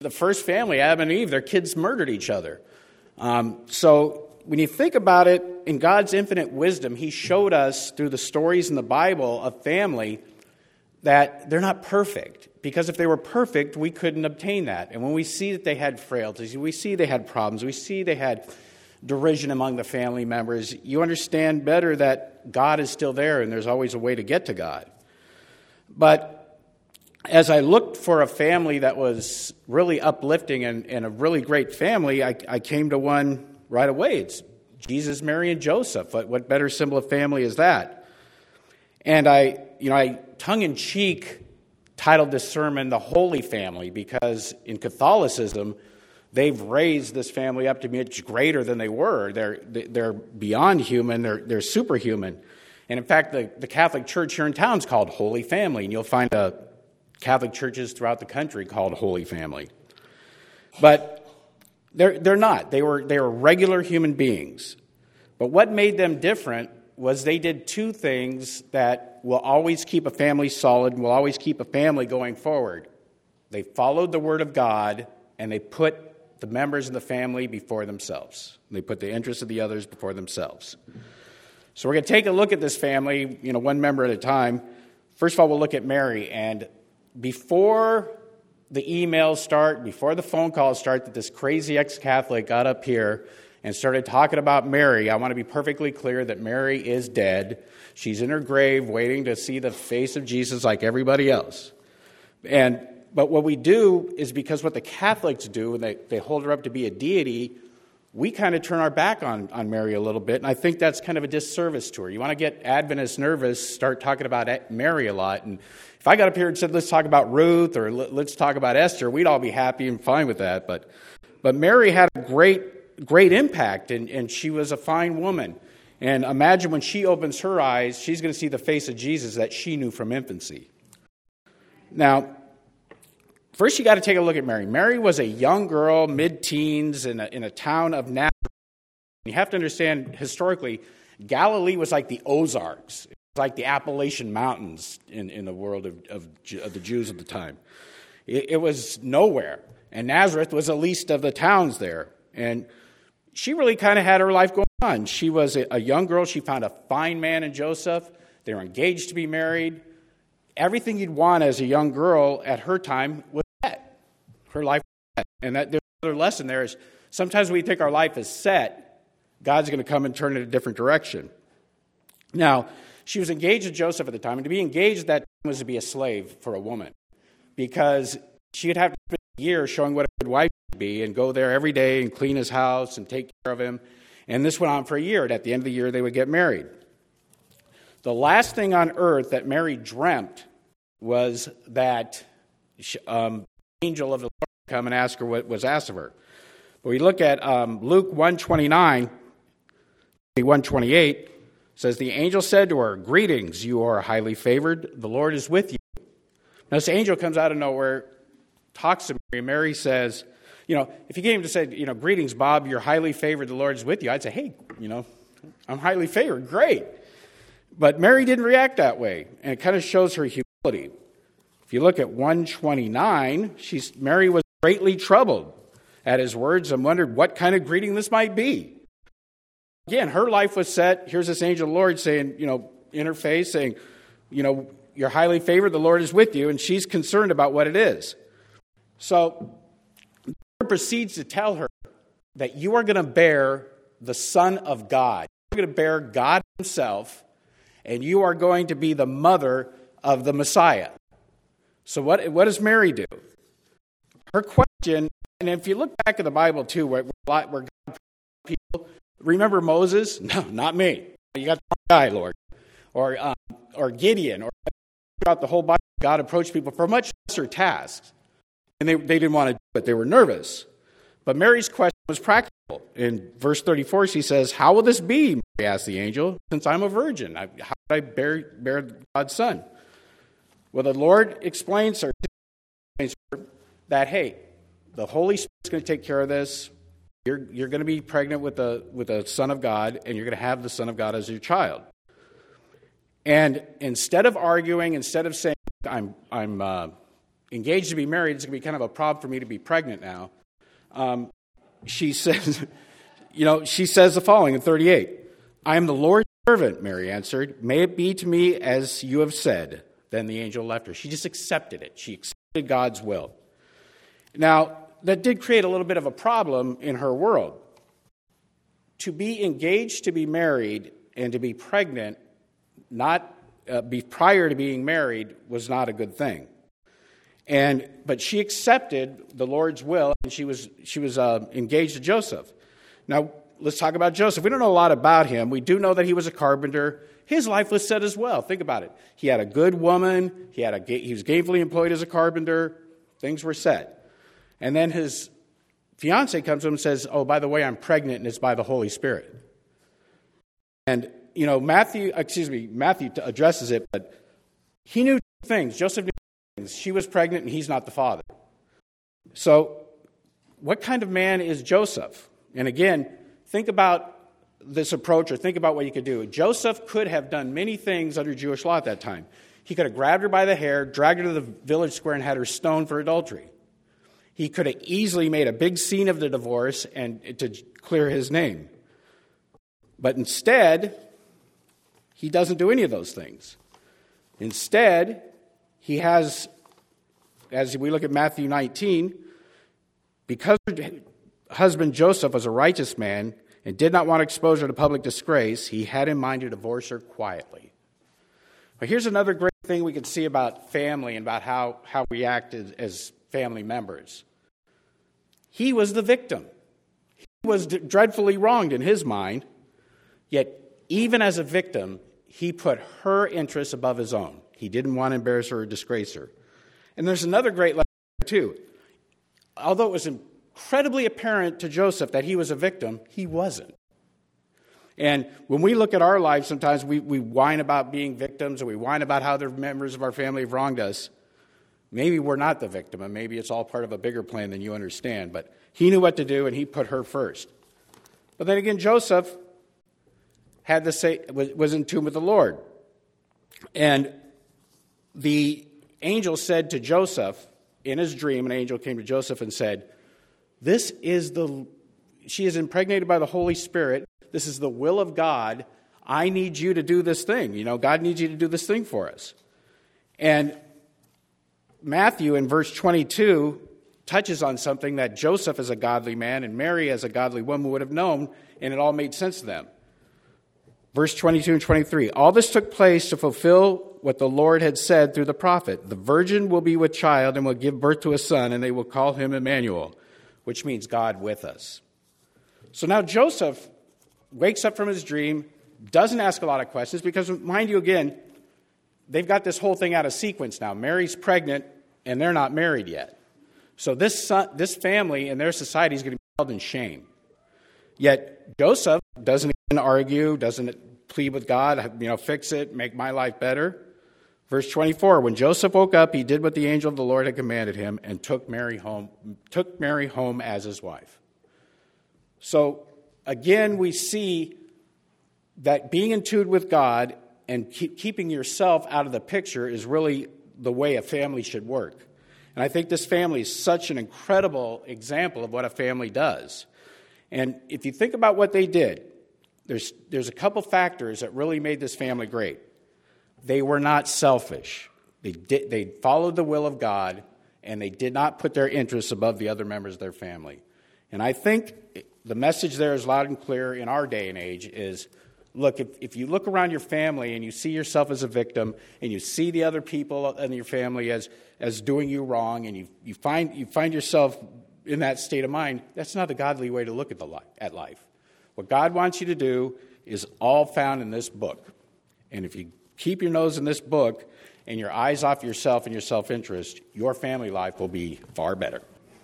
the first family, Adam and Eve, their kids murdered each other. Um, so when you think about it, in God's infinite wisdom, He showed us through the stories in the Bible of family that they're not perfect. Because if they were perfect, we couldn't obtain that. And when we see that they had frailties, we see they had problems, we see they had derision among the family members, you understand better that God is still there and there's always a way to get to God. But as I looked for a family that was really uplifting and, and a really great family, I, I, came to one right away. It's Jesus, Mary, and Joseph. What, what better symbol of family is that? And I, you know, I tongue in cheek titled this sermon The Holy Family because in Catholicism, they've raised this family up to be much greater than they were. They're, they're beyond human, they're, they're superhuman. And in fact, the, the Catholic Church here in town is called Holy Family, and you'll find a Catholic churches throughout the country called Holy Family. But they're, they're not. They were, they were regular human beings. But what made them different was they did two things that will always keep a family solid and will always keep a family going forward. They followed the Word of God and they put the members of the family before themselves. They put the interests of the others before themselves. So we're going to take a look at this family, you know, one member at a time. First of all, we'll look at Mary. And before the emails start, before the phone calls start, that this crazy ex Catholic got up here and started talking about Mary, I want to be perfectly clear that Mary is dead. She's in her grave waiting to see the face of Jesus like everybody else. And but what we do is because what the Catholics do, and they, they hold her up to be a deity, we kind of turn our back on, on Mary a little bit, and I think that's kind of a disservice to her. You want to get Adventists nervous, start talking about Mary a lot, and if I got up here and said, let's talk about Ruth or let's talk about Esther, we'd all be happy and fine with that. But, but Mary had a great, great impact, and, and she was a fine woman. And imagine when she opens her eyes, she's going to see the face of Jesus that she knew from infancy. Now, first you got to take a look at Mary. Mary was a young girl, mid teens, in a, in a town of Nazareth. You have to understand historically, Galilee was like the Ozarks it was like the Appalachian Mountains in, in the world of, of, of the Jews at the time. It, it, was nowhere. And Nazareth was the least of the towns there. And she really kind of had her life going on. She was a, a young girl. She found a fine man in Joseph. They were engaged to be married. Everything you'd want as a young girl at her time was. Her life. And that, there's another lesson there is sometimes we think our life is set, God's going to come and turn it a different direction. Now, she was engaged to Joseph at the time, and to be engaged at that time was to be a slave for a woman because she'd have to spend a year showing what a good wife would be and go there every day and clean his house and take care of him. And this went on for a year, and at the end of the year, they would get married. The last thing on earth that Mary dreamt was that um, angel of the Lord come and ask her what was asked of her. But we look at um, Luke 129, 128, says the angel said to her, Greetings, you are highly favored. The Lord is with you. Now, this angel comes out of nowhere, talks to Mary. Mary says, You know, if he came to say, You know, greetings, Bob, you're highly favored. The Lord is with you, I'd say, Hey, you know, I'm highly favored. Great. But Mary didn't react that way. And it kind of shows her humility. If you look at 129, she's, Mary was greatly troubled at his words and wondered what kind of greeting this might be. Again, her life was set. Here's this angel of the Lord saying, you know, in her face, saying, you know, you're highly favored, the Lord is with you, and she's concerned about what it is. So, the Lord proceeds to tell her that you are going to bear the Son of God. You're going to bear God Himself, and you are going to be the mother of the Messiah. So, what, what does Mary do? Her question, and if you look back at the Bible too, where, where God people Remember Moses? No, not me. You got the guy, Lord. Or, um, or Gideon, or throughout the whole Bible, God approached people for much lesser tasks. And they, they didn't want to do it, they were nervous. But Mary's question was practical. In verse 34, she says, How will this be? Mary asked the angel, since I'm a virgin. how could I bear, bear God's son? Well, the Lord explains her that, hey, the Holy Spirit's going to take care of this. You're, you're going to be pregnant with a, with a son of God, and you're going to have the son of God as your child. And instead of arguing, instead of saying, I'm, I'm uh, engaged to be married, it's going to be kind of a problem for me to be pregnant now. Um, she says, you know, she says the following in 38 I am the Lord's servant, Mary answered. May it be to me as you have said. Then the angel left her. She just accepted it. She accepted God's will. Now, that did create a little bit of a problem in her world. To be engaged to be married and to be pregnant, not uh, be, prior to being married, was not a good thing. And, but she accepted the Lord's will, and she was, she was uh, engaged to Joseph. Now, let's talk about Joseph. We don't know a lot about him. We do know that he was a carpenter. His life was set as well. Think about it. He had a good woman. He, had a, he was gainfully employed as a carpenter. Things were set. And then his fiance comes to him and says, Oh, by the way, I'm pregnant, and it's by the Holy Spirit. And, you know, Matthew, excuse me, Matthew addresses it, but he knew things. Joseph knew things. She was pregnant, and he's not the father. So, what kind of man is Joseph? And again, think about this approach or think about what you could do. Joseph could have done many things under Jewish law at that time. He could have grabbed her by the hair, dragged her to the village square, and had her stoned for adultery. He could have easily made a big scene of the divorce and eh, to clear his name. But instead, he doesn't do any of those things. Instead, he has, as we look at Matthew 19, because husband Joseph was a righteous man and did not want exposure to public disgrace, he had in mind to divorce her quietly. But here's another great thing we can see about family and about how, how we act as, as family members. He was the victim. He was d- dreadfully wronged in his mind, yet, even as a victim, he put her interests above his own. He didn't want to embarrass her or disgrace her. And there's another great lesson, too. Although it was incredibly apparent to Joseph that he was a victim, he wasn't. And when we look at our lives, sometimes we, we whine about being victims and we whine about how the members of our family have wronged us. Maybe we're not the victim, and maybe it's all part of a bigger plan than you understand. But he knew what to do, and he put her first. But then again, Joseph had the say, was in tune with the Lord. And the angel said to Joseph, in his dream, an angel came to Joseph and said, this is the, she is impregnated by the Holy Spirit. This is the will of God. I need you to do this thing. You know, God needs you to do this thing for us. And Matthew in verse 22 touches on something that Joseph, as a godly man, and Mary, as a godly woman, would have known, and it all made sense to them. Verse 22 and 23 All this took place to fulfill what the Lord had said through the prophet The virgin will be with child and will give birth to a son, and they will call him Emmanuel which means God with us. So now Joseph wakes up from his dream, doesn't ask a lot of questions because, mind you, again, they've got this whole thing out of sequence now. Mary's pregnant, and they're not married yet. So this, son, this family and their society is going to be held in shame. Yet Joseph doesn't even argue, doesn't plead with God, you know, fix it, make my life better. Verse 24, when Joseph woke up, he did what the angel of the Lord had commanded him and took Mary home, took Mary home as his wife. So again, we see that being in tune with God and keep, keeping yourself out of the picture is really the way a family should work. And I think this family is such an incredible example of what a family does. And if you think about what they did, there's, there's a couple factors that really made this family great. They were not selfish. They, did, they followed the will of God, and they did not put their interests above the other members of their family. And I think the message there is loud and clear in our day and age is look, if, if you look around your family and you see yourself as a victim and you see the other people in your family as, as doing you wrong and you, you, find, you find yourself in that state of mind, that's not a godly way to look at, the li- at life. What God wants you to do is all found in this book. And if you keep your nose in this book and your eyes off yourself and your self interest, your family life will be far better.